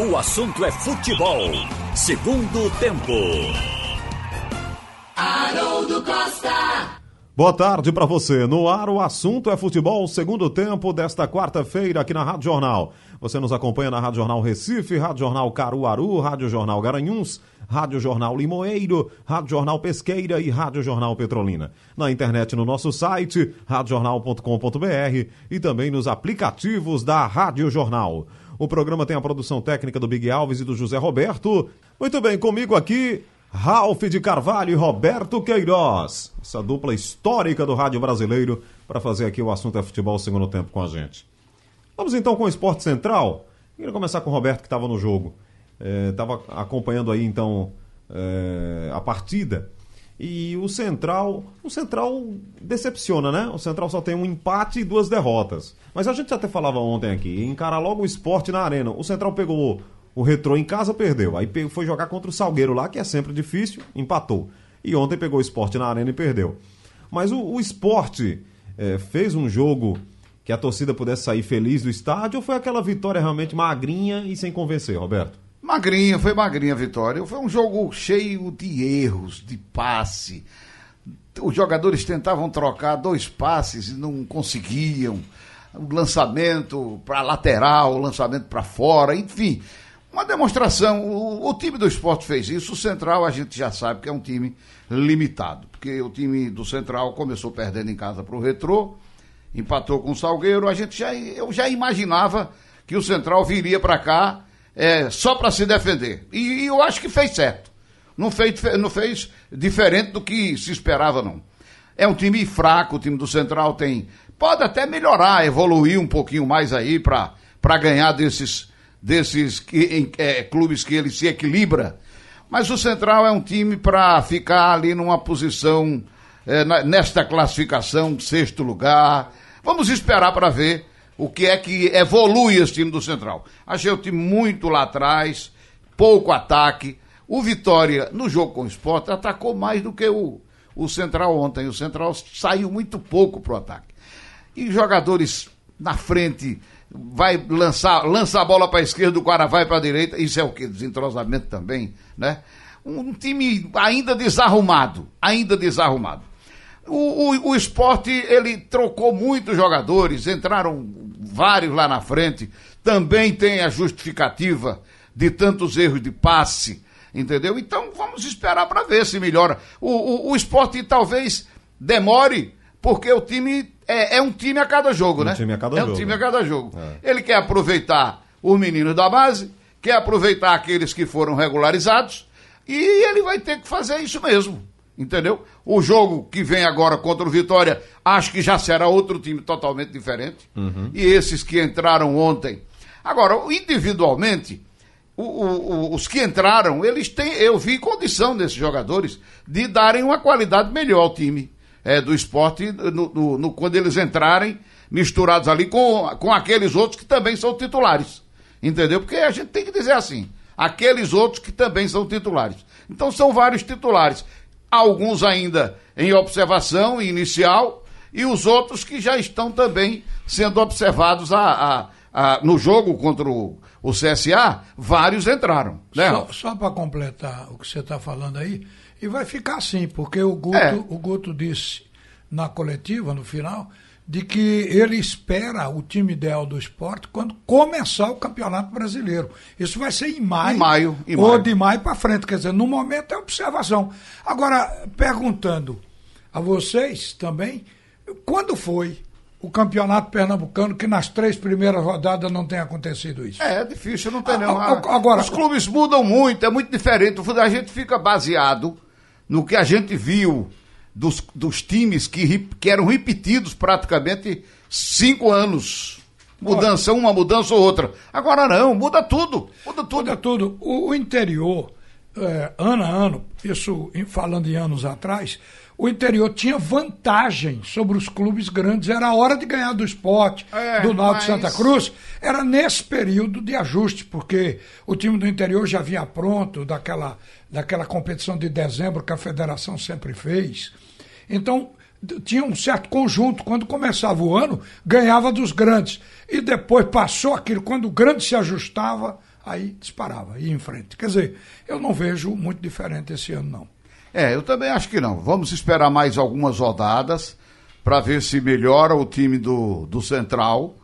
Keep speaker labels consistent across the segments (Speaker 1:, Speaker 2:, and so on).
Speaker 1: O assunto é futebol. Segundo tempo.
Speaker 2: Haroldo Costa.
Speaker 3: Boa tarde para você. No ar, o assunto é futebol, segundo tempo desta quarta-feira aqui na Rádio Jornal. Você nos acompanha na Rádio Jornal Recife, Rádio Jornal Caruaru, Rádio Jornal Garanhuns, Rádio Jornal Limoeiro, Rádio Jornal Pesqueira e Rádio Jornal Petrolina. Na internet no nosso site, radiojornal.com.br e também nos aplicativos da Rádio Jornal. O programa tem a produção técnica do Big Alves e do José Roberto. Muito bem, comigo aqui, Ralph de Carvalho e Roberto Queiroz. Essa dupla histórica do rádio brasileiro para fazer aqui o assunto é futebol segundo tempo com a gente. Vamos então com o Esporte Central. Queria começar com o Roberto que estava no jogo. Estava é, acompanhando aí então é, a partida. E o Central, o Central decepciona, né? O Central só tem um empate e duas derrotas. Mas a gente até falava ontem aqui, encarar logo o esporte na arena. O Central pegou o retrô em casa, perdeu. Aí foi jogar contra o Salgueiro lá, que é sempre difícil, empatou. E ontem pegou o esporte na arena e perdeu. Mas o, o esporte é, fez um jogo que a torcida pudesse sair feliz do estádio ou foi aquela vitória realmente magrinha e sem convencer, Roberto?
Speaker 4: Magrinha, foi magrinha a vitória. Foi um jogo cheio de erros, de passe. Os jogadores tentavam trocar dois passes e não conseguiam. O lançamento para lateral, o lançamento para fora, enfim. Uma demonstração. O, o, time do esporte fez isso. O Central a gente já sabe que é um time limitado. Porque o time do Central começou perdendo em casa para o Retrô, empatou com o Salgueiro. A gente já, eu já imaginava que o Central viria para cá é, só para se defender. E, e, eu acho que fez certo. Não fez, não fez diferente do que se esperava, não. É um time fraco, o time do Central tem. Pode até melhorar, evoluir um pouquinho mais aí para ganhar desses, desses que, é, clubes que ele se equilibra. Mas o Central é um time para ficar ali numa posição, é, nesta classificação, sexto lugar. Vamos esperar para ver o que é que evolui esse time do Central. Achei o time muito lá atrás, pouco ataque. O Vitória, no jogo com o Sport, atacou mais do que o, o Central ontem. O Central saiu muito pouco pro ataque. E jogadores na frente, vai lançar, lança a bola para a esquerda, o cara vai para a direita. Isso é o que? Desentrosamento também, né? Um time ainda desarrumado, ainda desarrumado. O, o, o esporte, ele trocou muitos jogadores, entraram vários lá na frente, também tem a justificativa de tantos erros de passe, entendeu? Então vamos esperar para ver se melhora. O, o, o esporte talvez demore, porque o time é, é, um time a cada jogo,
Speaker 3: um
Speaker 4: né?
Speaker 3: Time a cada
Speaker 4: é
Speaker 3: jogo.
Speaker 4: um time a cada jogo. É. Ele quer aproveitar os meninos da base, quer aproveitar aqueles que foram regularizados, e ele vai ter que fazer isso mesmo entendeu? O jogo que vem agora contra o Vitória, acho que já será outro time totalmente diferente. Uhum. E esses que entraram ontem. Agora, individualmente, o, o, os que entraram, eles têm, eu vi condição desses jogadores de darem uma qualidade melhor ao time é, do esporte no, no, no, quando eles entrarem misturados ali com, com aqueles outros que também são titulares. Entendeu? Porque a gente tem que dizer assim, aqueles outros que também são titulares. Então são vários titulares alguns ainda em observação inicial e os outros que já estão também sendo observados a, a, a no jogo contra o, o, CSA, vários entraram. Né?
Speaker 5: Só, só para completar o que você está falando aí, e vai ficar assim, porque o Guto, é. o Guto disse na coletiva, no final, de que ele espera o time ideal do esporte quando começar o Campeonato Brasileiro. Isso vai ser em maio.
Speaker 4: Em maio. Em
Speaker 5: ou
Speaker 4: maio.
Speaker 5: de maio para frente. Quer dizer, no momento é observação. Agora, perguntando a vocês também, quando foi o Campeonato Pernambucano que nas três primeiras rodadas não tem acontecido isso?
Speaker 4: É, é difícil, não tem não. Agora, Os clubes mudam muito, é muito diferente. A gente fica baseado no que a gente viu dos, dos times que, que eram repetidos praticamente cinco anos. Mudança uma, mudança outra. Agora não, muda tudo. Muda tudo.
Speaker 5: Muda tudo. O, o interior, é, ano a ano, isso falando em anos atrás, o interior tinha vantagem sobre os clubes grandes. Era a hora de ganhar do esporte, é, do Náutico mas... Santa Cruz. Era nesse período de ajuste, porque o time do interior já vinha pronto daquela, daquela competição de dezembro que a federação sempre fez. Então, tinha um certo conjunto. Quando começava o ano, ganhava dos grandes. E depois passou aquilo. Quando o grande se ajustava, aí disparava, ia em frente. Quer dizer, eu não vejo muito diferente esse ano, não.
Speaker 4: É, eu também acho que não. Vamos esperar mais algumas rodadas para ver se melhora o time do, do Central.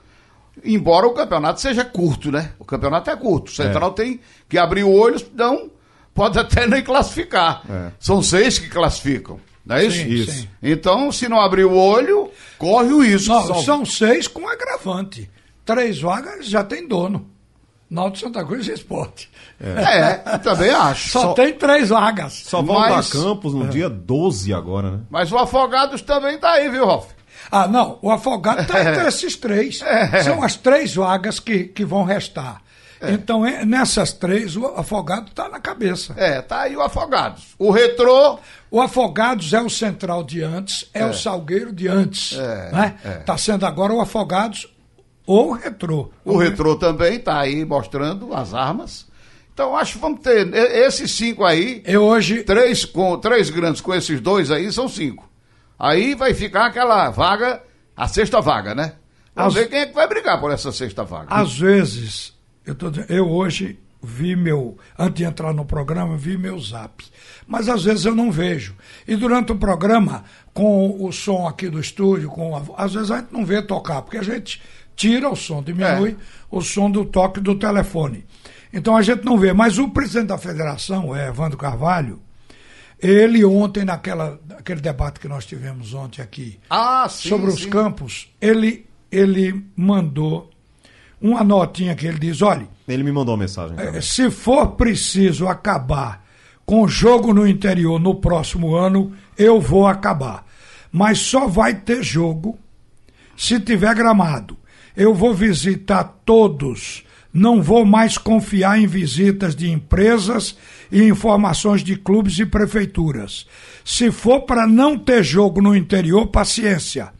Speaker 4: Embora o campeonato seja curto, né? O campeonato é curto. O Central é. tem que abrir o olho, não pode até nem classificar. É. São seis que classificam. Não é isso? Sim, isso. Sim. Então, se não abrir o olho, corre o risco.
Speaker 5: Não, são seis com agravante. Três vagas já tem dono. Náutico Santa Cruz e Esporte.
Speaker 4: É, é também acho.
Speaker 5: Só, só, tem três vagas.
Speaker 3: Só vão Mas... dar Campos no é. dia 12 agora, né?
Speaker 4: Mas o Afogados também tá aí, viu, Rolf?
Speaker 5: Ah, não, o Afogado está entre esses três. É. São as três vagas que, que vão restar. É. Então, é, nessas três, o Afogado está na cabeça.
Speaker 4: É, tá aí o Afogados. O Retrô.
Speaker 5: O Afogados é o Central de antes, é, é. o Salgueiro de antes. É. Né? Está sendo agora o Afogados ou o Retrô.
Speaker 4: O, o Retrô também está aí mostrando as armas. Então, acho que vamos ter esses cinco aí.
Speaker 5: Eu hoje.
Speaker 4: Três, com, três grandes com esses dois aí, são cinco. Aí vai ficar aquela vaga, a sexta vaga, né? Vamos As... ver quem é que vai brigar por essa sexta vaga.
Speaker 5: Às vezes, eu, tô, eu hoje vi meu, antes de entrar no programa, vi meu zap. Mas às vezes eu não vejo. E durante o programa, com o som aqui do estúdio, com a, às vezes a gente não vê tocar, porque a gente tira o som, diminui é. o som do toque do telefone. Então a gente não vê. Mas o presidente da federação, o Evandro Carvalho, ele ontem, naquela, naquele debate que nós tivemos ontem aqui
Speaker 4: ah, sim,
Speaker 5: sobre
Speaker 4: sim.
Speaker 5: os campos, ele, ele mandou uma notinha que ele diz: olha.
Speaker 3: Ele me mandou uma mensagem. É,
Speaker 5: se for preciso acabar com o jogo no interior no próximo ano, eu vou acabar. Mas só vai ter jogo se tiver gramado. Eu vou visitar todos não vou mais confiar em visitas de empresas e informações de clubes e prefeituras. Se for para não ter jogo no interior, paciência.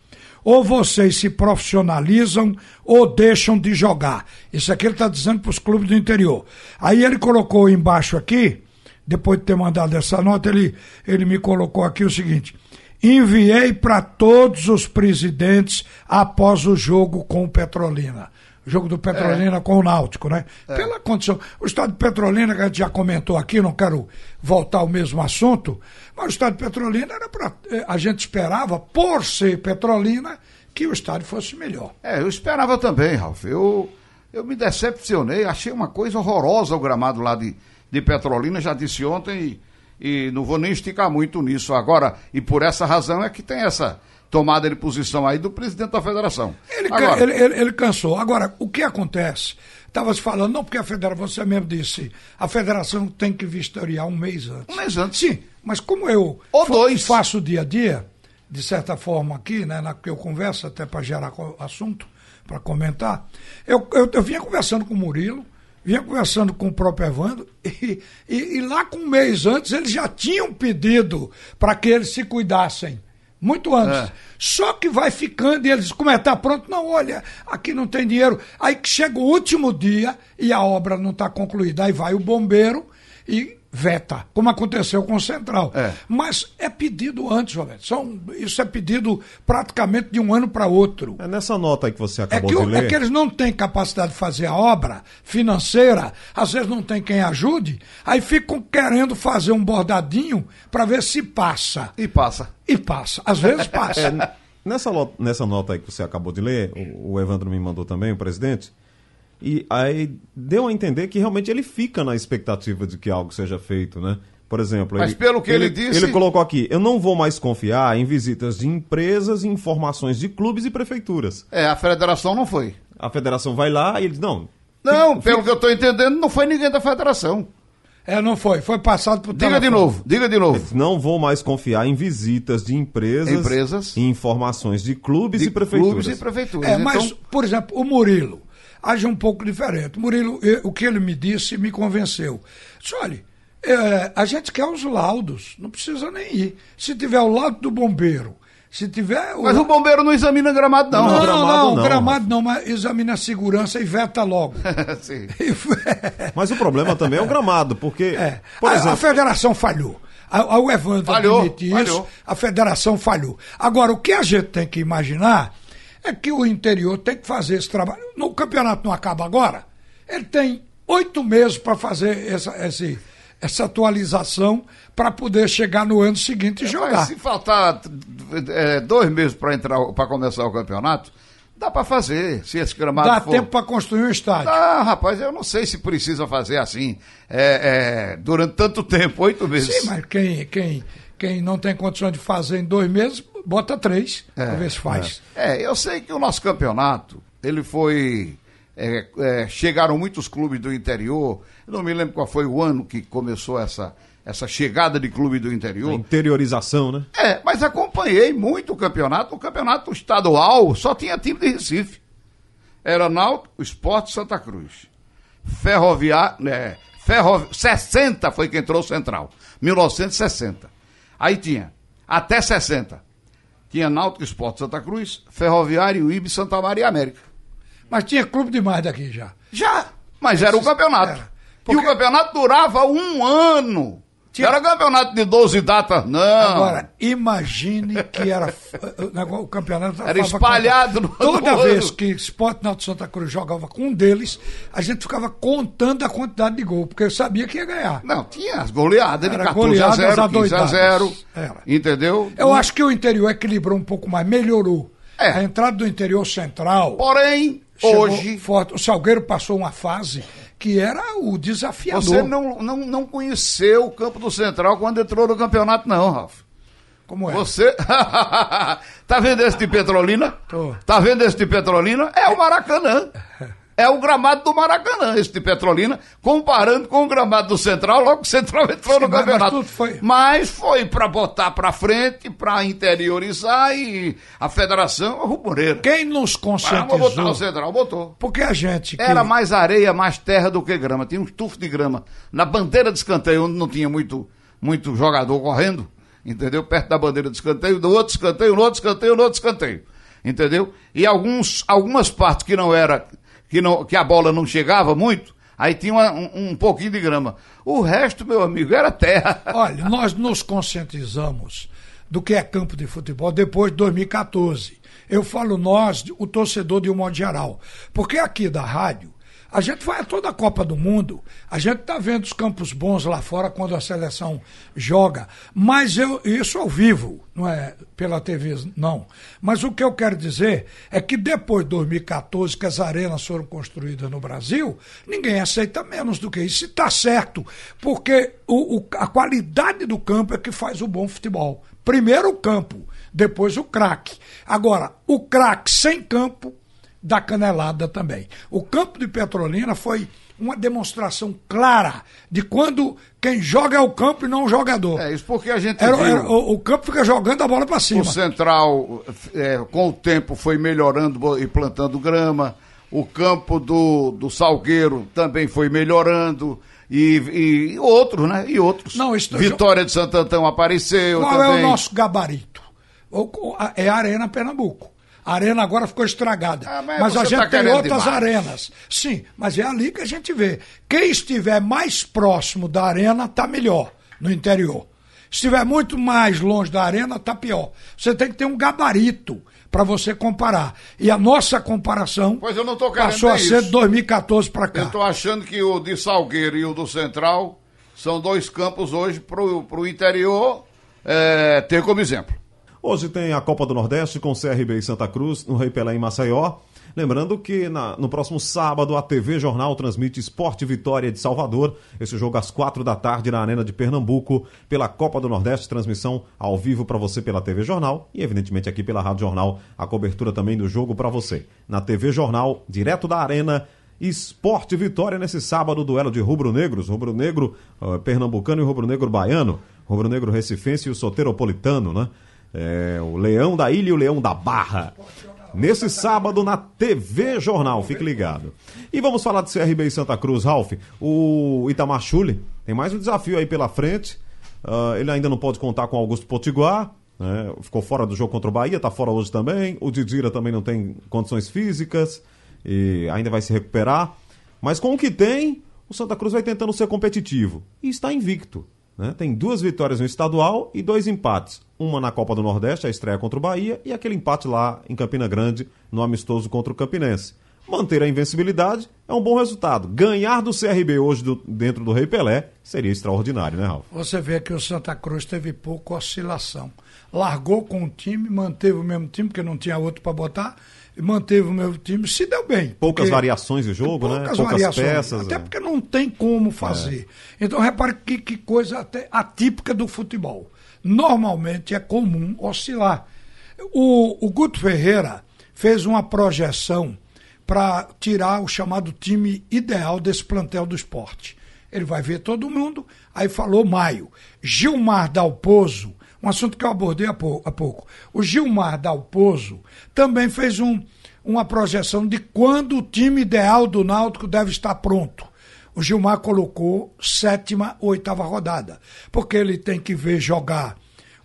Speaker 5: Ou vocês se profissionalizam ou deixam de jogar. Isso aqui ele está dizendo para os clubes do interior. Aí ele colocou embaixo aqui, depois de ter mandado essa nota, ele, ele me colocou aqui o seguinte: enviei para todos os presidentes após o jogo com o Petrolina jogo do Petrolina é. com o Náutico, né? É. Pela condição. O estado de Petrolina, que a gente já comentou aqui, não quero voltar ao mesmo assunto, mas o estado de Petrolina era para. Eh, a gente esperava, por ser Petrolina, que o estádio fosse melhor.
Speaker 4: É, eu esperava também, Ralf. Eu, eu me decepcionei, achei uma coisa horrorosa o gramado lá de, de Petrolina, já disse ontem, e, e não vou nem esticar muito nisso agora, e por essa razão é que tem essa tomada de posição aí do presidente da federação.
Speaker 5: Ele, Agora, ele, ele, ele cansou. Agora, o que acontece? Estava se falando, não porque a federação, você mesmo disse, a federação tem que vistoriar um mês antes.
Speaker 4: Um mês antes.
Speaker 5: Sim, mas como eu
Speaker 4: Ou dois.
Speaker 5: faço dia a dia, de certa forma aqui, né, na que eu converso até para gerar assunto, para comentar, eu, eu, eu vinha conversando com o Murilo, vinha conversando com o próprio Evandro, e, e, e lá com um mês antes eles já tinham pedido para que eles se cuidassem muito antes. É. Só que vai ficando e eles, como é, tá pronto? Não, olha, aqui não tem dinheiro. Aí chega o último dia e a obra não está concluída. Aí vai o bombeiro e veta, como aconteceu com o Central. É. Mas é pedido antes, Roberto. São, isso é pedido praticamente de um ano para outro.
Speaker 3: É nessa nota aí que você acabou
Speaker 5: é que,
Speaker 3: de ler.
Speaker 5: É que eles não têm capacidade de fazer a obra financeira, às vezes não tem quem ajude, aí ficam querendo fazer um bordadinho para ver se passa.
Speaker 4: E passa.
Speaker 5: E passa. Às vezes passa.
Speaker 3: É, nessa, nessa nota aí que você acabou de ler, o, o Evandro me mandou também, o presidente e aí deu a entender que realmente ele fica na expectativa de que algo seja feito, né? Por exemplo,
Speaker 4: Mas
Speaker 3: ele,
Speaker 4: pelo que ele, ele, disse.
Speaker 3: Ele colocou aqui: eu não vou mais confiar em visitas de empresas e informações de clubes e prefeituras.
Speaker 4: É, a federação não foi.
Speaker 3: A federação vai lá e ele diz: não.
Speaker 4: Não, fica, pelo fica... que eu estou entendendo, não foi ninguém da federação.
Speaker 5: É, não foi. Foi passado por
Speaker 4: Diga telefone. de novo, diga de novo.
Speaker 3: Não vou mais confiar em visitas de empresas,
Speaker 4: empresas
Speaker 3: e informações de clubes de e prefeituras. Clubes
Speaker 4: e prefeituras.
Speaker 5: É, mas, então... por exemplo, o Murilo age um pouco diferente. Murilo, o que ele me disse me convenceu. Disse, olha, é, a gente quer os laudos, não precisa nem ir. Se tiver o laudo do bombeiro, se tiver.
Speaker 4: O... Mas o bombeiro não examina gramado, não.
Speaker 5: Não, gramado, não, não, gramado não, mas examina a segurança e veta logo.
Speaker 3: Mas o problema também é o gramado, porque. É.
Speaker 5: Por a, exemplo... a federação falhou. O Evandro falhou, admite isso, falhou. a federação falhou. Agora, o que a gente tem que imaginar é que o interior tem que fazer esse trabalho. No campeonato não acaba agora. Ele tem oito meses para fazer essa, esse, essa atualização para poder chegar no ano seguinte e jogar. Mas
Speaker 4: se faltar é, dois meses para entrar para começar o campeonato, dá para fazer. Se esse gramado
Speaker 5: dá
Speaker 4: for...
Speaker 5: tempo para construir um estádio.
Speaker 4: Ah, rapaz, eu não sei se precisa fazer assim é, é, durante tanto tempo, oito meses.
Speaker 5: Sim, mas quem, quem, quem não tem condições de fazer em dois meses, bota três, é, para ver se faz.
Speaker 4: É. é, eu sei que o nosso campeonato ele foi é, é, chegaram muitos clubes do interior. Eu não me lembro qual foi o ano que começou essa, essa chegada de clube do interior. A
Speaker 3: interiorização, né?
Speaker 4: É, mas acompanhei muito o campeonato. O campeonato estadual só tinha time de Recife. Era Náutico, Esporte Santa Cruz. Ferroviário, né, Ferrovi... 60 foi que entrou o Central. 1960. Aí tinha, até 60. Tinha Náutico, Esporte Santa Cruz, Ferroviário, Ibe, Santa Maria América.
Speaker 5: Mas tinha clube demais daqui já.
Speaker 4: Já, mas era o campeonato. Era. Porque... E o campeonato durava um ano. Tinha... Era campeonato de 12 datas, não. Agora,
Speaker 5: imagine que era. o campeonato
Speaker 4: era espalhado no
Speaker 5: Toda vez que Sport Náutico Santa Cruz jogava com um deles, a gente ficava contando a quantidade de gol, porque eu sabia que ia ganhar.
Speaker 4: Não, tinha as goleadas de 14 a 0, 15 a 0. Era. Entendeu?
Speaker 5: Eu acho que o interior equilibrou um pouco mais, melhorou. É. A entrada do interior central.
Speaker 4: Porém, hoje.
Speaker 5: Forte. O Salgueiro passou uma fase que era o desafiador.
Speaker 4: Você não, não, não conheceu o campo do Central quando entrou no campeonato, não, Ralf.
Speaker 5: Como é?
Speaker 4: Você. tá vendo esse de Petrolina? Tô. Tá vendo esse de Petrolina? É o Maracanã. é o gramado do Maracanã, esse de Petrolina, comparando com o gramado do Central, logo que o Central entrou Sim, no mas, campeonato. Mas foi, mas foi para botar para frente, para interiorizar e a federação a ruboreira.
Speaker 5: Quem nos conscientizou? Vamos botar
Speaker 4: o Central, botou.
Speaker 5: Porque a gente...
Speaker 4: Que... Era mais areia, mais terra do que grama, tinha um estufo de grama. Na bandeira de escanteio, onde não tinha muito, muito jogador correndo, entendeu? Perto da bandeira de escanteio, do outro escanteio, no outro escanteio, no outro escanteio. Entendeu? E alguns, algumas partes que não era que, não, que a bola não chegava muito, aí tinha uma, um, um pouquinho de grama. O resto, meu amigo, era terra.
Speaker 5: Olha, nós nos conscientizamos do que é campo de futebol depois de 2014. Eu falo nós, o torcedor de um modo geral. Porque aqui da rádio, a gente vai a toda a Copa do Mundo, a gente está vendo os campos bons lá fora quando a seleção joga, mas eu, isso ao vivo, não é pela TV, não. Mas o que eu quero dizer é que depois de 2014, que as arenas foram construídas no Brasil, ninguém aceita menos do que isso. E está certo, porque o, o, a qualidade do campo é que faz o bom futebol. Primeiro o campo, depois o craque. Agora, o craque sem campo da canelada também. O campo de Petrolina foi uma demonstração clara de quando quem joga é o campo e não o jogador.
Speaker 4: É, isso porque a gente
Speaker 5: era, era, o, o, campo fica jogando a bola para cima. O
Speaker 4: Central, é, com o tempo, foi melhorando e plantando grama. O campo do, do Salgueiro também foi melhorando. E, e outros, né? E outros. Não, isso, Vitória de Santo Antão apareceu
Speaker 5: Qual
Speaker 4: também.
Speaker 5: é o nosso gabarito? É a Arena Pernambuco. A arena agora ficou estragada. Ah, mas, mas a gente tá tem outras demais. arenas. Sim, mas é ali que a gente vê. Quem estiver mais próximo da arena está melhor no interior. Se estiver muito mais longe da arena, está pior. Você tem que ter um gabarito para você comparar. E a nossa comparação passou a ser de 2014 para cá.
Speaker 4: Eu estou achando que o de Salgueiro e o do Central são dois campos hoje para o interior é, ter como exemplo.
Speaker 3: Hoje tem a Copa do Nordeste com CRB e Santa Cruz, no Rei Pelé em Maceió. Lembrando que na, no próximo sábado a TV Jornal transmite Esporte Vitória de Salvador. Esse jogo às quatro da tarde na Arena de Pernambuco, pela Copa do Nordeste, transmissão ao vivo para você pela TV Jornal e, evidentemente, aqui pela Rádio Jornal, a cobertura também do jogo para você. Na TV Jornal, direto da Arena. Esporte Vitória nesse sábado, duelo de rubro-negros, rubro-negro uh, pernambucano e rubro-negro baiano, rubro-negro recifense e o soteropolitano, né? É, o Leão da Ilha e o Leão da Barra. Nesse sábado na TV Jornal, fique ligado. E vamos falar de CRB e Santa Cruz, Ralf. O Itamar Chuli tem mais um desafio aí pela frente. Uh, ele ainda não pode contar com Augusto Potiguar. Né? Ficou fora do jogo contra o Bahia, está fora hoje também. O Didira também não tem condições físicas e ainda vai se recuperar. Mas com o que tem, o Santa Cruz vai tentando ser competitivo. E está invicto. Né? Tem duas vitórias no estadual e dois empates. Uma na Copa do Nordeste, a estreia contra o Bahia, e aquele empate lá em Campina Grande, no amistoso contra o Campinense. manter a invencibilidade é um bom resultado. Ganhar do CRB hoje do, dentro do Rei Pelé seria extraordinário, né, Ralf?
Speaker 5: Você vê que o Santa Cruz teve pouca oscilação. Largou com o time, manteve o mesmo time, porque não tinha outro para botar, manteve o mesmo time, se deu bem.
Speaker 3: Poucas variações de jogo,
Speaker 5: poucas
Speaker 3: né? Poucas
Speaker 5: variações,
Speaker 3: peças.
Speaker 5: Até
Speaker 3: é.
Speaker 5: porque não tem como fazer. Então, repare que, que coisa até atípica do futebol. Normalmente é comum oscilar. O, o Guto Ferreira fez uma projeção para tirar o chamado time ideal desse plantel do esporte. Ele vai ver todo mundo, aí falou Maio. Gilmar Dalpozo, um assunto que eu abordei há, pou- há pouco. O Gilmar Dalpozo também fez um, uma projeção de quando o time ideal do Náutico deve estar pronto. O Gilmar colocou sétima, oitava rodada, porque ele tem que ver jogar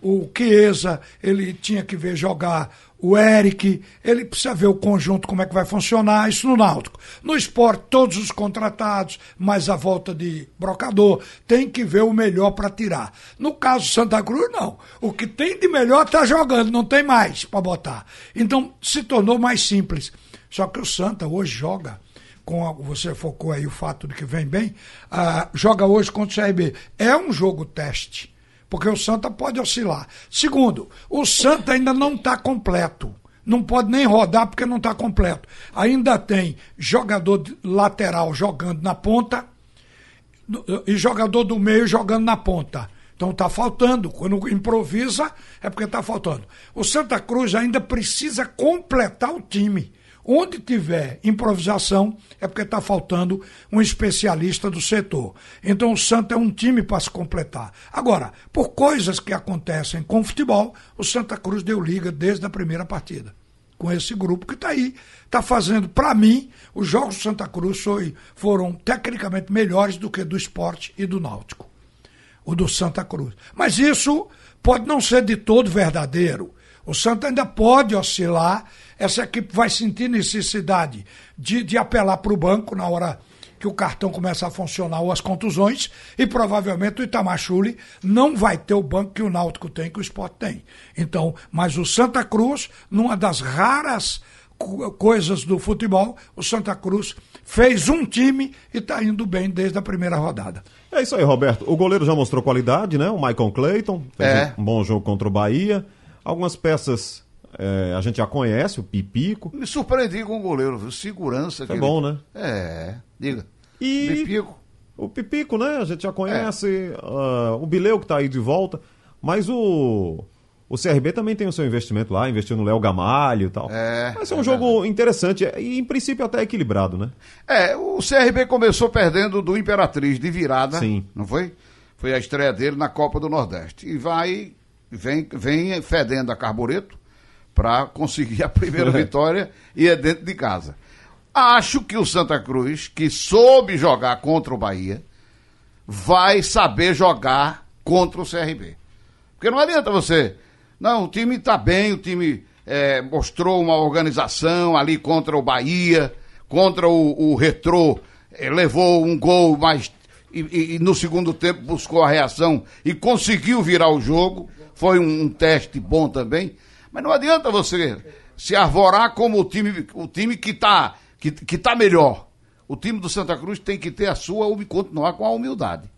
Speaker 5: o Chiesa, ele tinha que ver jogar o Eric, ele precisa ver o conjunto, como é que vai funcionar, isso no Náutico. No esporte, todos os contratados, mais a volta de brocador, tem que ver o melhor para tirar. No caso Santa Cruz, não. O que tem de melhor está jogando, não tem mais para botar. Então, se tornou mais simples. Só que o Santa hoje joga com você focou aí o fato de que vem bem, ah, joga hoje contra o CRB. É um jogo teste, porque o Santa pode oscilar. Segundo, o Santa ainda não está completo. Não pode nem rodar porque não está completo. Ainda tem jogador lateral jogando na ponta no- e jogador do meio jogando na ponta. Então está faltando. Quando improvisa, é porque está faltando. O Santa Cruz ainda precisa completar o time. Onde tiver improvisação, é porque está faltando um especialista do setor. Então o Santa é um time para se completar. Agora, por coisas que acontecem com o futebol, o Santa Cruz deu liga desde a primeira partida com esse grupo que está aí. Está fazendo, para mim, os jogos do Santa Cruz foi- foram tecnicamente melhores do que do esporte e do Náutico. O do Santa Cruz. Mas isso pode não ser de todo verdadeiro. O Santa ainda pode oscilar. Essa equipe vai sentir necessidade de, de apelar para o banco na hora que o cartão começa a funcionar ou as contusões, e provavelmente o Itamachule não vai ter o banco que o Náutico tem, que o Sport tem. Então, mas o Santa Cruz, numa das raras co- coisas do futebol, o Santa Cruz fez um time e está indo bem desde a primeira rodada.
Speaker 3: É isso aí, Roberto. O goleiro já mostrou qualidade, né? O Michael Clayton fez
Speaker 4: É.
Speaker 3: um bom jogo contra o Bahia. Algumas peças é, a gente já conhece, o Pipico.
Speaker 4: Me surpreendi com o goleiro, viu? Segurança. que
Speaker 3: É
Speaker 4: ele-
Speaker 3: bom, né?
Speaker 4: É, diga.
Speaker 3: E
Speaker 4: Pipico.
Speaker 3: o Pipico, né? A gente já conhece.
Speaker 4: É.
Speaker 3: ah, o Bileu que tá aí de volta. Mas o. O CRB também tem o seu investimento lá, investiu no Léo Gamalho e tal.
Speaker 4: É,
Speaker 3: Vai ser um
Speaker 4: é
Speaker 3: jogo interessante e, em princípio, até equilibrado, né?
Speaker 4: É, o CRB começou perdendo do Imperatriz de virada.
Speaker 3: Sim.
Speaker 4: Não foi? Foi a estreia dele na Copa do Nordeste. E vai, vem, vem fedendo a carbureto para conseguir a primeira vitória e é dentro de casa. Acho que o Santa Cruz, que soube jogar contra o Bahia, vai saber jogar contra o CRB. Porque não adianta você. Não, o time está bem, o time é, mostrou uma organização ali contra o Bahia, contra o, o Retrô, é, levou um gol, mas e, e- e no segundo tempo buscou a reação e conseguiu virar o jogo. Foi um, um teste bom também. Mas não adianta você se arvorar como o time, o time que está que, que tá melhor. O time do Santa Cruz tem que ter a sua, humi- continuar com a humildade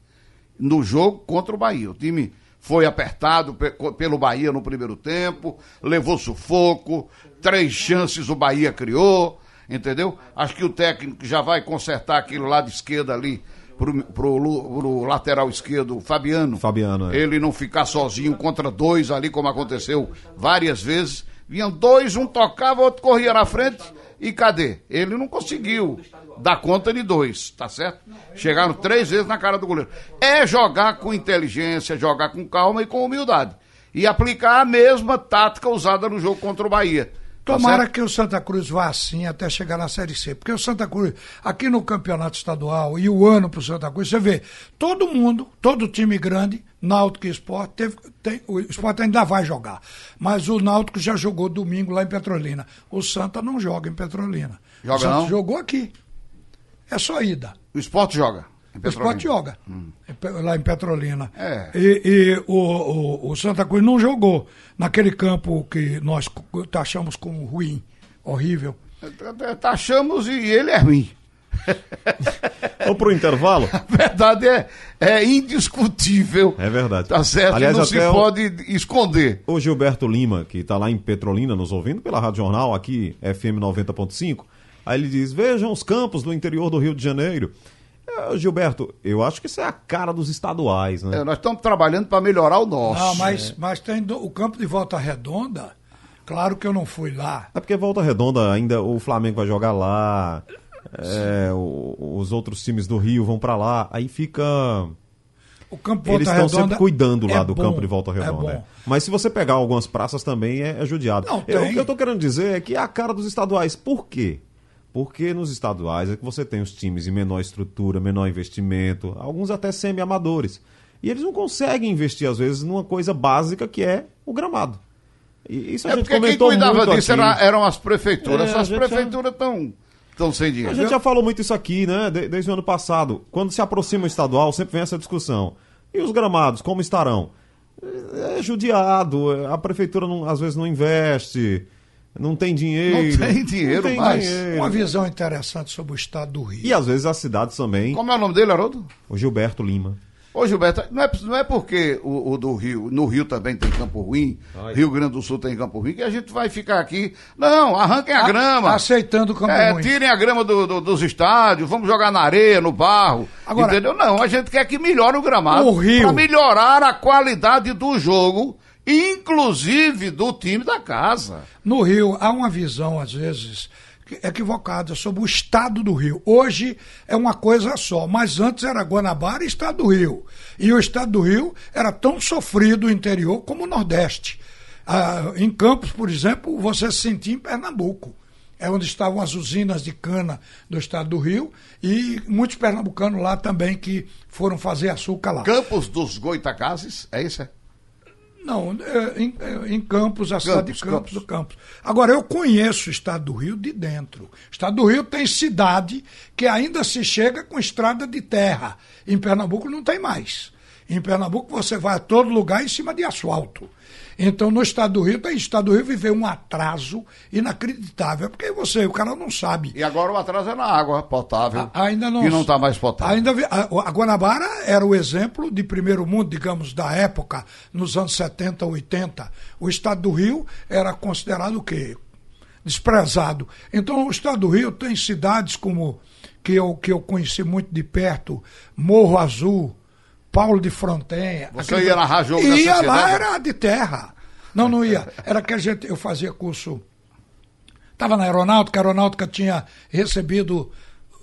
Speaker 4: no jogo contra o Bahia. O time foi apertado pe- pelo Bahia no primeiro tempo, levou sufoco, três chances o Bahia criou, entendeu? Acho que o técnico já vai consertar aquele lado esquerdo ali pro, pro, lu- pro lateral esquerdo, Fabiano.
Speaker 3: Fabiano, é.
Speaker 4: Ele não ficar sozinho contra dois ali, como aconteceu várias vezes. Vinham dois, um tocava, outro corria na frente. E cadê? Ele não conseguiu dar conta de dois, tá certo? Chegaram três vezes na cara do goleiro. É jogar com inteligência, jogar com calma e com humildade. E aplicar a mesma tática usada no jogo contra o Bahia. Tá
Speaker 5: Tomara que o Santa Cruz vá assim até chegar na Série C. Porque o Santa Cruz, aqui no campeonato estadual e o ano para o Santa Cruz, você vê, todo mundo, todo time grande, Náutico e Sport, teve, tem, o Sport ainda vai jogar. Mas o Náutico já jogou domingo lá em Petrolina. O Santa não joga em Petrolina.
Speaker 4: Joga
Speaker 5: o Santa
Speaker 4: não?
Speaker 5: jogou aqui. É só ida.
Speaker 4: O esporte joga.
Speaker 5: O. Sport joga em Pe- lá em Petrolina.
Speaker 4: É.
Speaker 5: E, e o, o, o Santa Cruz não jogou naquele campo que nós taxamos como ruim, horrível.
Speaker 4: Taxamos e ele é ruim.
Speaker 3: Vamos pro intervalo?
Speaker 4: A verdade é, é indiscutível.
Speaker 3: É verdade.
Speaker 4: Tá certo,
Speaker 3: Aliás,
Speaker 4: não se
Speaker 3: até o-
Speaker 4: pode esconder.
Speaker 3: O Gilberto Lima, que está lá em Petrolina nos ouvindo pela Rádio Jornal, aqui FM 90.5, aí ele diz: Vejam os campos do interior do Rio de Janeiro. É, Gilberto, eu acho que isso é a cara dos estaduais, né?
Speaker 4: É, nós estamos trabalhando para melhorar o nosso.
Speaker 5: Não, mas, mas tem do- o campo de volta redonda. Claro que eu não fui lá.
Speaker 3: É porque Volta Redonda ainda o Flamengo vai jogar lá, é, o- os outros times do Rio vão para lá, aí fica.
Speaker 5: O campo de
Speaker 3: Eles
Speaker 5: volta
Speaker 3: estão
Speaker 5: redonda.
Speaker 3: sempre cuidando lá
Speaker 5: é
Speaker 3: do
Speaker 5: bom,
Speaker 3: campo de Volta
Speaker 5: É
Speaker 3: Redonda.
Speaker 5: bom.
Speaker 3: é. Mas se você pegar algumas praças também é, é judiado.
Speaker 5: Não,
Speaker 3: Eu- o que eu tô querendo dizer é que é a cara dos estaduais. Por quê? Porque nos estaduais é que você tem os times em menor estrutura, menor investimento, alguns até semi-amadores. E eles não conseguem investir, às vezes, numa coisa básica que é o gramado. E isso a
Speaker 4: É
Speaker 3: gente
Speaker 4: porque quem
Speaker 3: comentou
Speaker 4: cuidava
Speaker 3: muito
Speaker 4: disso era- eram as prefeituras.
Speaker 3: É, a
Speaker 4: prefeituras estão estão sem
Speaker 3: A
Speaker 4: dinheiro.
Speaker 3: gente já falou muito isso aqui, né? de- desde o ano passado. Quando se aproxima o estadual, sempre vem essa discussão. E os gramados, como estarão? É judiado, a prefeitura não- às vezes não investe, não tem dinheiro.
Speaker 4: Não tem dinheiro
Speaker 3: tem
Speaker 4: mais.
Speaker 3: dinheiro.
Speaker 5: Uma visão interessante sobre o estado do Rio.
Speaker 3: E às vezes as cidades também.
Speaker 4: Como é o nome dele, Haroldo?
Speaker 3: O Gilberto Lima.
Speaker 4: Ô Gilberto, não é, não é porque o, o do Rio, no Rio também tem campo ruim,
Speaker 3: Ai.
Speaker 4: Rio Grande do Sul tem campo ruim, que a gente vai ficar aqui. Não, arranquem a grama.
Speaker 5: Aceitando o campo
Speaker 4: É,
Speaker 5: ruim.
Speaker 4: tirem a grama do- do- dos estádios, vamos jogar na areia, no barro.
Speaker 5: Agora-
Speaker 4: entendeu? Não, a gente quer que melhore o gramado.
Speaker 5: O Rio-
Speaker 4: Pra melhorar a qualidade do jogo, inclusive do time da casa.
Speaker 5: No Rio, há uma visão, às vezes, equivocada sobre o estado do Rio. Hoje é uma coisa só, mas antes era Guanabara e estado do Rio. E o estado do Rio era tão sofrido o interior como o Nordeste. Ah, em Campos, por exemplo, você se sentia em Pernambuco. É onde estavam as usinas de cana do estado do Rio e muitos pernambucanos lá também que foram fazer açúcar lá.
Speaker 4: Campos dos Goitacazes, é isso? É?
Speaker 5: Não, é, em, é, em Campos, a cidade de
Speaker 4: Campos,
Speaker 5: Campos, do Campos. Agora, eu conheço o estado do Rio de dentro. O estado do Rio tem cidade que ainda se chega com estrada de terra. Em Pernambuco não tem mais. Em Pernambuco você vai a todo lugar em cima de asfalto. Então, no estado do Rio, tem estado do Rio viveu um atraso inacreditável. Porque você, o cara não sabe.
Speaker 4: E agora o atraso é na água potável.
Speaker 5: A- Ainda não.
Speaker 4: E não está mais potável.
Speaker 5: Ainda vi- a, a Guanabara era o exemplo de primeiro mundo, digamos, da época, nos anos 70, 80. O estado do Rio era considerado o quê? Desprezado. Então, o estado do Rio tem cidades como que eu, que eu conheci muito de perto, Morro Azul, Paulo de Frontenha.
Speaker 4: Você
Speaker 5: aquele-
Speaker 4: ia narrar jogo
Speaker 5: Ia
Speaker 4: dessa
Speaker 5: lá, era de terra. Não, não ia. Era que a gente, eu fazia curso Estava na aeronáutica, a aeronáutica tinha recebido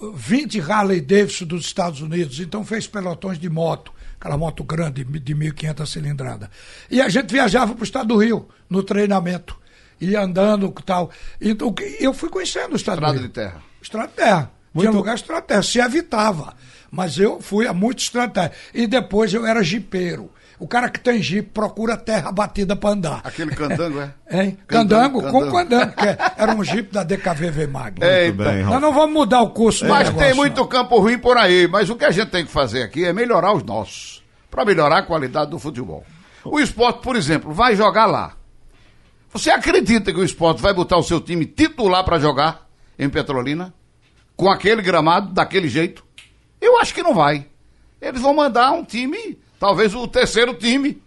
Speaker 5: uh, 20 Harley Davidson dos Estados Unidos, então fez pelotões de moto, aquela moto grande de 1.500 cilindrada. E a gente viajava para o estado do Rio, no treinamento, ia andando e tal. Então eu fui conhecendo o estado
Speaker 4: Estrada
Speaker 5: do Rio.
Speaker 4: de terra.
Speaker 5: Estrada de terra. Tinha
Speaker 3: Muito-
Speaker 5: lugar estrada de terra, se evitava. Mas eu fui a muito estrada de terra. E depois eu era jipeiro. O cara que tem jipe procura terra batida para andar.
Speaker 4: Aquele candango, é?
Speaker 5: Hein?
Speaker 4: Candango,
Speaker 5: Candango, com
Speaker 4: candango.
Speaker 5: candango, que é- era um jipe da DKVV Magno.
Speaker 4: É,
Speaker 3: Muito bem,
Speaker 5: Nós não vamos mudar o curso
Speaker 4: Mas
Speaker 5: negócio,
Speaker 4: tem muito
Speaker 5: não.
Speaker 4: campo ruim por aí. Mas o que a gente tem que fazer aqui é melhorar os nossos. Para melhorar a qualidade do futebol. O esporte, por exemplo, vai jogar lá. Você acredita que o esporte vai botar o seu time titular para jogar em Petrolina? Com aquele gramado, daquele jeito? Acho que não vai. Eles vão mandar um time, talvez o terceiro time.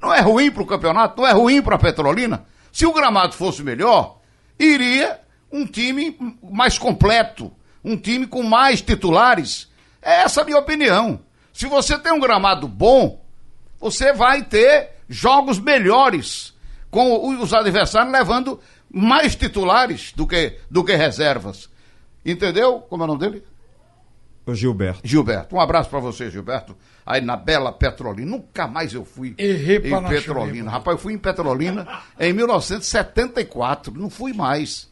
Speaker 4: Não é ruim para o campeonato, não é ruim para a Petrolina. Se o gramado fosse melhor, iria um time mais completo, um time com mais titulares. É essa a minha opinião. Se você tem um gramado bom, você vai ter jogos melhores, com os adversários levando mais titulares do que, do que reservas. Entendeu? Como é o nome dele?
Speaker 3: O Gilberto.
Speaker 4: Gilberto. Um abraço pra você, Gilberto. Aí na bela Petrolina. Nunca mais eu fui
Speaker 5: Errei
Speaker 4: em Petrolina. Rapaz, eu fui em Petrolina em 1974. Não fui mais.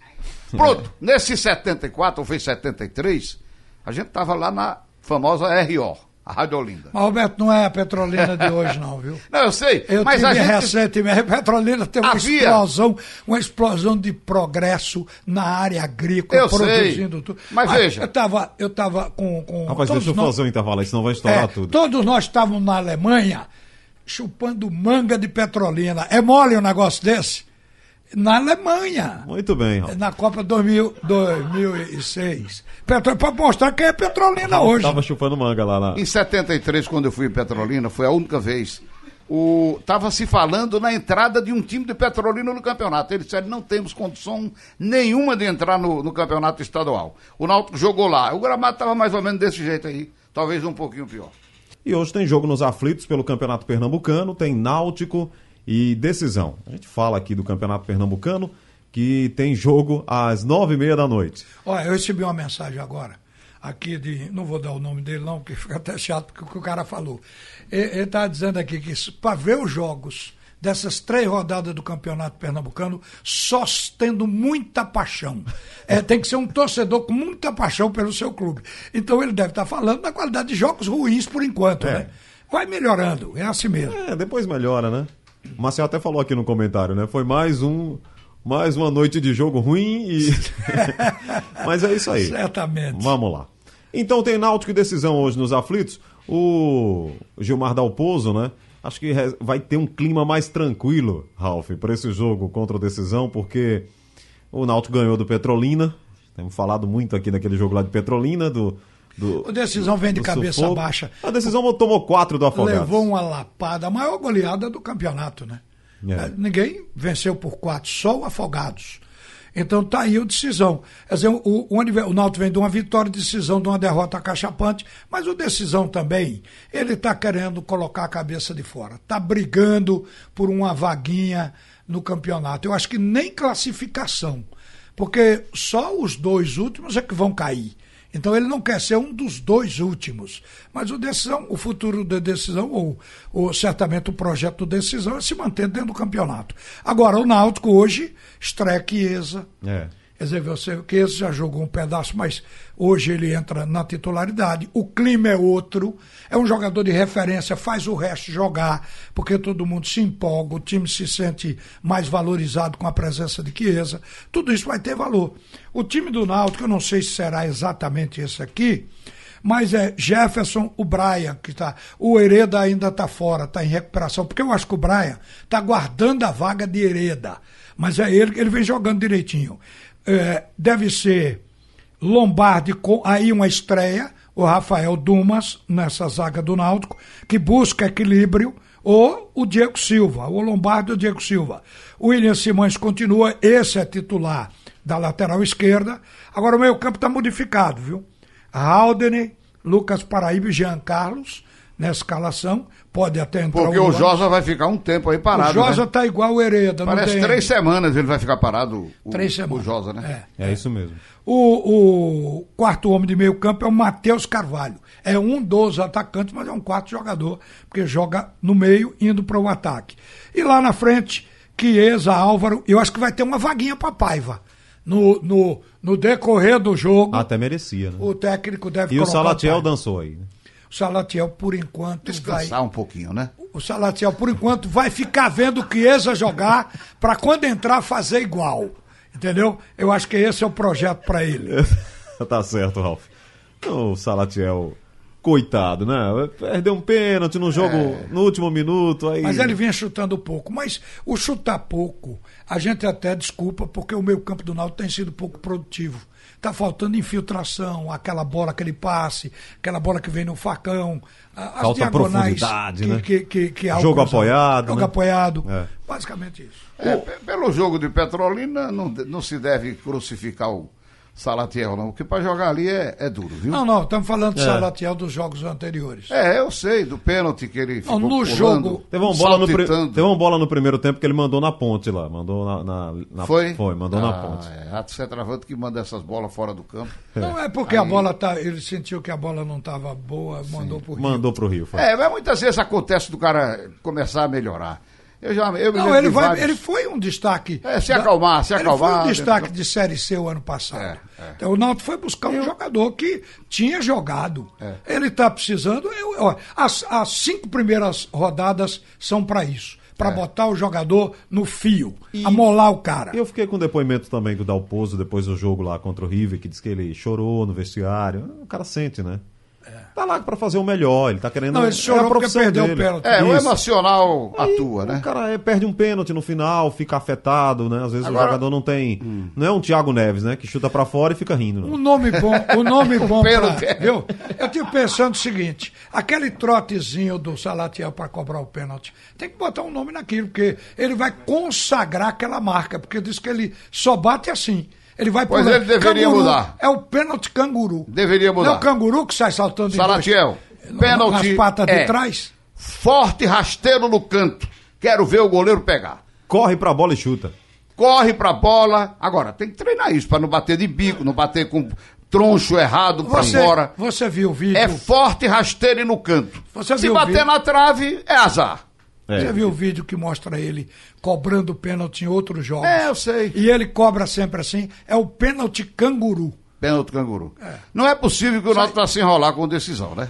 Speaker 4: Pronto, nesse 74, ou foi 73, a gente tava lá na famosa RO, a Rádio Olinda.
Speaker 5: Mas, Roberto, não é a Petrolina de hoje, não, viu?
Speaker 4: Não, eu sei,
Speaker 5: Eu
Speaker 4: mas
Speaker 5: tive
Speaker 4: a gente...
Speaker 5: recentemente, a Petrolina tem uma
Speaker 4: Havia.
Speaker 5: explosão, uma explosão de progresso na área agrícola,
Speaker 4: Eu sei.
Speaker 5: produzindo tudo.
Speaker 4: Mas veja.
Speaker 5: Eu estava eu tava com, com
Speaker 3: Rapaz,
Speaker 5: todos
Speaker 3: deixa eu
Speaker 5: nós-
Speaker 3: fazer um intervalo aí, senão vai estourar
Speaker 5: É,
Speaker 3: tudo.
Speaker 5: Todos nós estávamos na Alemanha chupando manga de petrolina. É mole um negócio desse? Na Alemanha.
Speaker 3: Muito bem.
Speaker 5: Na Copa 2000, 2006. Petro, pra mostrar quem é Petrolina hoje.
Speaker 3: Tava chupando manga lá. lá.
Speaker 4: Em 73, quando eu fui em Petrolina, foi a única vez. O, tava se falando na entrada de um time de Petrolina no campeonato. Eles disseram, não temos condição nenhuma de entrar no, no campeonato estadual. O Náutico jogou lá. O gramado estava mais ou menos desse jeito aí. Talvez um pouquinho pior.
Speaker 3: E hoje tem jogo nos aflitos pelo Campeonato Pernambucano, tem Náutico e decisão. A gente fala aqui do Campeonato Pernambucano que tem jogo às nove e meia da noite.
Speaker 5: Olha, eu recebi uma mensagem agora, aqui de. Não vou dar o nome dele, não, porque fica até chato porque o que o cara falou. Ele está dizendo aqui que para ver os jogos dessas três rodadas do Campeonato Pernambucano, só tendo muita paixão. É, tem que ser um torcedor com muita paixão pelo seu clube. Então ele deve estar falando da qualidade de jogos ruins por enquanto,
Speaker 3: É.
Speaker 5: né? Vai melhorando, é assim mesmo.
Speaker 3: É, depois melhora, né? O Marcel até falou aqui no comentário, né? Foi mais um. Mais uma noite de jogo ruim e. Mas é isso aí.
Speaker 5: Certamente.
Speaker 3: Vamos lá. Então tem Náutico e decisão hoje nos aflitos. O Gilmar Dalpozo, né? Acho que vai ter um clima mais tranquilo, Ralf, para esse jogo contra o decisão, porque o Náutico ganhou do Petrolina. Temos falado muito aqui daquele jogo lá de Petrolina, do. Do
Speaker 5: O decisão vem de cabeça
Speaker 3: sufoco.
Speaker 5: baixa.
Speaker 3: A decisão tomou quatro do Afogados.
Speaker 5: Levou uma lapada, a maior goleada do campeonato, né?
Speaker 3: É.
Speaker 5: Ninguém venceu por quatro, só o Afogados. Então tá aí o decisão. Quer dizer, o, o, o Náutico vem de uma vitória, decisão de uma derrota cachapante, mas o decisão também, ele tá querendo colocar a cabeça de fora. Tá brigando por uma vaguinha no campeonato. Eu acho que nem classificação, porque só os dois últimos é que vão cair. Então ele não quer ser um dos dois últimos. Mas o decisão, o futuro da decisão, ou, ou certamente o projeto do decisão, é se manter dentro do campeonato. Agora, o Náutico hoje estreia Chiesa.
Speaker 3: É.
Speaker 5: Quer dizer, você, Chiesa já jogou um pedaço, mas hoje ele entra na titularidade. O clima é outro. É um jogador de referência, faz o resto jogar, porque todo mundo se empolga, o time se sente mais valorizado com a presença de Chiesa. Tudo isso vai ter valor. O time do Náutico, eu não sei se será exatamente esse aqui, mas é Jefferson, o Brian, que está. O Hereda ainda está fora, está em recuperação, porque eu acho que o Brian está guardando a vaga de Hereda. Mas é ele que ele vem jogando direitinho. É, deve ser Lombardi com aí uma estreia, o Rafael Dumas nessa zaga do Náutico, que busca equilíbrio, ou o Diego Silva, o Lombardi ou o Diego Silva. O William Simões continua, esse é titular da lateral esquerda. Agora o meio campo está modificado, viu? Haldane, Lucas Paraíba e Jean Carlos nessa escalação. Pode até entrar
Speaker 4: Porque o
Speaker 5: Luan.
Speaker 4: Josa vai ficar um tempo aí parado.
Speaker 5: O Josa
Speaker 4: né?
Speaker 5: tá igual o Hereda. não
Speaker 4: Parece
Speaker 5: tem-
Speaker 4: três semanas ele vai ficar parado, o,
Speaker 5: Três semanas.
Speaker 4: o Josa, né?
Speaker 5: É.
Speaker 3: É isso mesmo.
Speaker 5: O, o quarto homem de meio campo é o Matheus Carvalho. É um dos atacantes, mas é um quarto jogador, porque joga no meio, indo para o ataque. E lá na frente, Chiesa, Álvaro, eu acho que vai ter uma vaguinha para Paiva. No, no, no decorrer do jogo,
Speaker 3: Até merecia, né?
Speaker 5: o técnico deve
Speaker 3: E o Salatiel dançou aí. né?
Speaker 5: O Salatiel, por enquanto, vai.
Speaker 4: Descansar um pouquinho, né?
Speaker 5: O Salatiel, por enquanto, vai ficar vendo o Chiesa jogar para quando entrar fazer igual. Entendeu? Eu acho que esse é o projeto para ele.
Speaker 3: tá certo, Ralf. O Salatiel, coitado, né? Perdeu um pênalti no jogo no último minuto. Aí...
Speaker 5: Mas ele vinha chutando pouco. Mas o chutar pouco, a gente até desculpa, porque o meio campo do Náutico tem sido pouco produtivo. Está faltando infiltração, aquela bola, aquele passe, aquela bola que vem no facão, as
Speaker 3: Falta
Speaker 5: diagonais
Speaker 3: profundidade,
Speaker 5: que,
Speaker 3: né?
Speaker 5: que, que, que
Speaker 3: Jogo apoiado,
Speaker 5: Jogo
Speaker 3: né?
Speaker 5: apoiado.
Speaker 3: É.
Speaker 5: Basicamente isso.
Speaker 4: É, pe- pelo jogo de Petrolina, não, não se deve crucificar o Salatiel, não. Porque para jogar ali é, é duro, viu?
Speaker 5: Não, não, estamos falando de
Speaker 3: É.
Speaker 5: Salatiel dos jogos anteriores.
Speaker 4: É, eu sei, do pênalti que ele ficou
Speaker 5: no
Speaker 4: pulando,
Speaker 5: jogo-
Speaker 3: Teve uma, bola no
Speaker 4: saltitando.
Speaker 3: teve uma bola no primeiro tempo que ele mandou na ponte lá. Mandou na. na- na-
Speaker 4: Foi?
Speaker 3: Foi, mandou na
Speaker 4: Ah,
Speaker 3: ponte.
Speaker 4: É, a centroavante que manda essas bolas fora do campo.
Speaker 5: Não é porque a bola tá. Ele sentiu que a bola não estava boa, mandou por Rio.
Speaker 3: Mandou pro Rio. Foi.
Speaker 4: É, mas muitas vezes acontece do cara começar a melhorar. Eu já eu
Speaker 5: Não, ele, vai,
Speaker 4: vários-
Speaker 5: ele foi um destaque.
Speaker 4: É, se acalmar, se
Speaker 5: Ele
Speaker 4: acalmar,
Speaker 5: foi um destaque
Speaker 4: né?
Speaker 5: de Série C o ano passado.
Speaker 4: É, é.
Speaker 5: Então o Náutico foi buscar um jogador que tinha jogado.
Speaker 4: É.
Speaker 5: Ele está precisando. eu- ó, as, as cinco primeiras rodadas são para isso. Para
Speaker 4: É.
Speaker 5: botar o jogador no fio,
Speaker 3: E-
Speaker 5: amolar o cara.
Speaker 3: Eu fiquei com o depoimento também do Dalpozo depois do jogo lá contra o River, que disse que ele chorou no vestiário. O cara sente, né? Tá lá pra fazer o melhor, ele tá querendo...
Speaker 5: Não, ele
Speaker 3: é a
Speaker 5: chorou porque
Speaker 3: profissão
Speaker 5: perdeu o
Speaker 3: dele.
Speaker 5: pênalti.
Speaker 4: É, o
Speaker 3: Isso.
Speaker 4: emocional
Speaker 3: Aí,
Speaker 4: atua, né?
Speaker 3: O cara é, perde um pênalti no final, fica afetado, né? Às vezes
Speaker 4: Agora-
Speaker 3: o jogador não tem. Não é um Thiago Neves, né? Que chuta pra fora e fica rindo.
Speaker 5: Um nome bom, um nome bom pra,
Speaker 4: pênalti.
Speaker 5: viu? Eu tive pensando o seguinte, aquele trotezinho do Salatiel para cobrar o pênalti, tem que botar um nome naquilo, porque ele vai consagrar aquela marca, porque diz que ele só bate assim. Ele vai
Speaker 4: Pois
Speaker 5: pulando.
Speaker 4: ele deveria
Speaker 5: Canguru,
Speaker 4: mudar.
Speaker 5: É o pênalti canguru.
Speaker 4: Deveria
Speaker 5: Não é
Speaker 4: mudar.
Speaker 5: o canguru que sai saltando em
Speaker 4: Salatiel,
Speaker 5: dois-
Speaker 4: pênalti
Speaker 5: nas patas
Speaker 4: é.
Speaker 5: de trás?
Speaker 4: Forte rasteiro no canto. Quero ver o goleiro pegar.
Speaker 3: Corre pra bola e chuta.
Speaker 4: Corre pra bola. Agora, tem que treinar isso pra não bater de bico, não bater com troncho errado pra
Speaker 5: Você,
Speaker 4: fora.
Speaker 5: você viu o vídeo?
Speaker 4: É forte rasteiro e no canto.
Speaker 5: Você
Speaker 4: Se
Speaker 5: viu o
Speaker 4: bater
Speaker 5: vídeo?
Speaker 4: na trave, é azar.
Speaker 3: É.
Speaker 5: Você viu o vídeo que mostra ele cobrando pênalti em outros jogos?
Speaker 4: É, eu sei.
Speaker 5: E ele cobra sempre assim. É o pênalti canguru.
Speaker 4: Pênalti canguru. Não é possível que o Náutico vá se enrolar com decisão, né?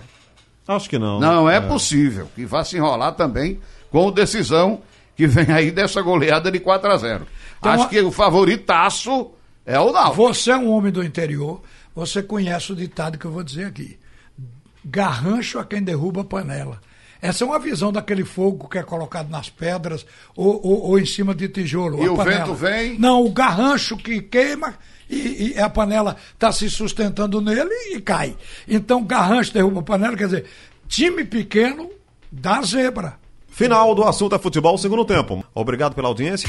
Speaker 3: Acho que não.
Speaker 4: Não é, possível que vá se enrolar também com decisão que vem aí dessa goleada de 4 a 0
Speaker 5: Então,
Speaker 4: Acho
Speaker 5: a-
Speaker 4: que o favoritaço é o Náutico.
Speaker 5: Você é um homem do interior, você conhece o ditado que eu vou dizer aqui. Garrancho a quem derruba a panela. Essa é uma visão daquele fogo que é colocado nas pedras ou, ou- ou em cima de tijolo.
Speaker 4: E
Speaker 5: a
Speaker 4: o
Speaker 5: panela.
Speaker 4: vento vem?
Speaker 5: Não, o garrancho que queima e, e a panela está se sustentando nele e cai. Então, garrancho derruba a panela, quer dizer, time pequeno dá zebra.
Speaker 3: Final do assunto é futebol, segundo tempo. Obrigado pela audiência.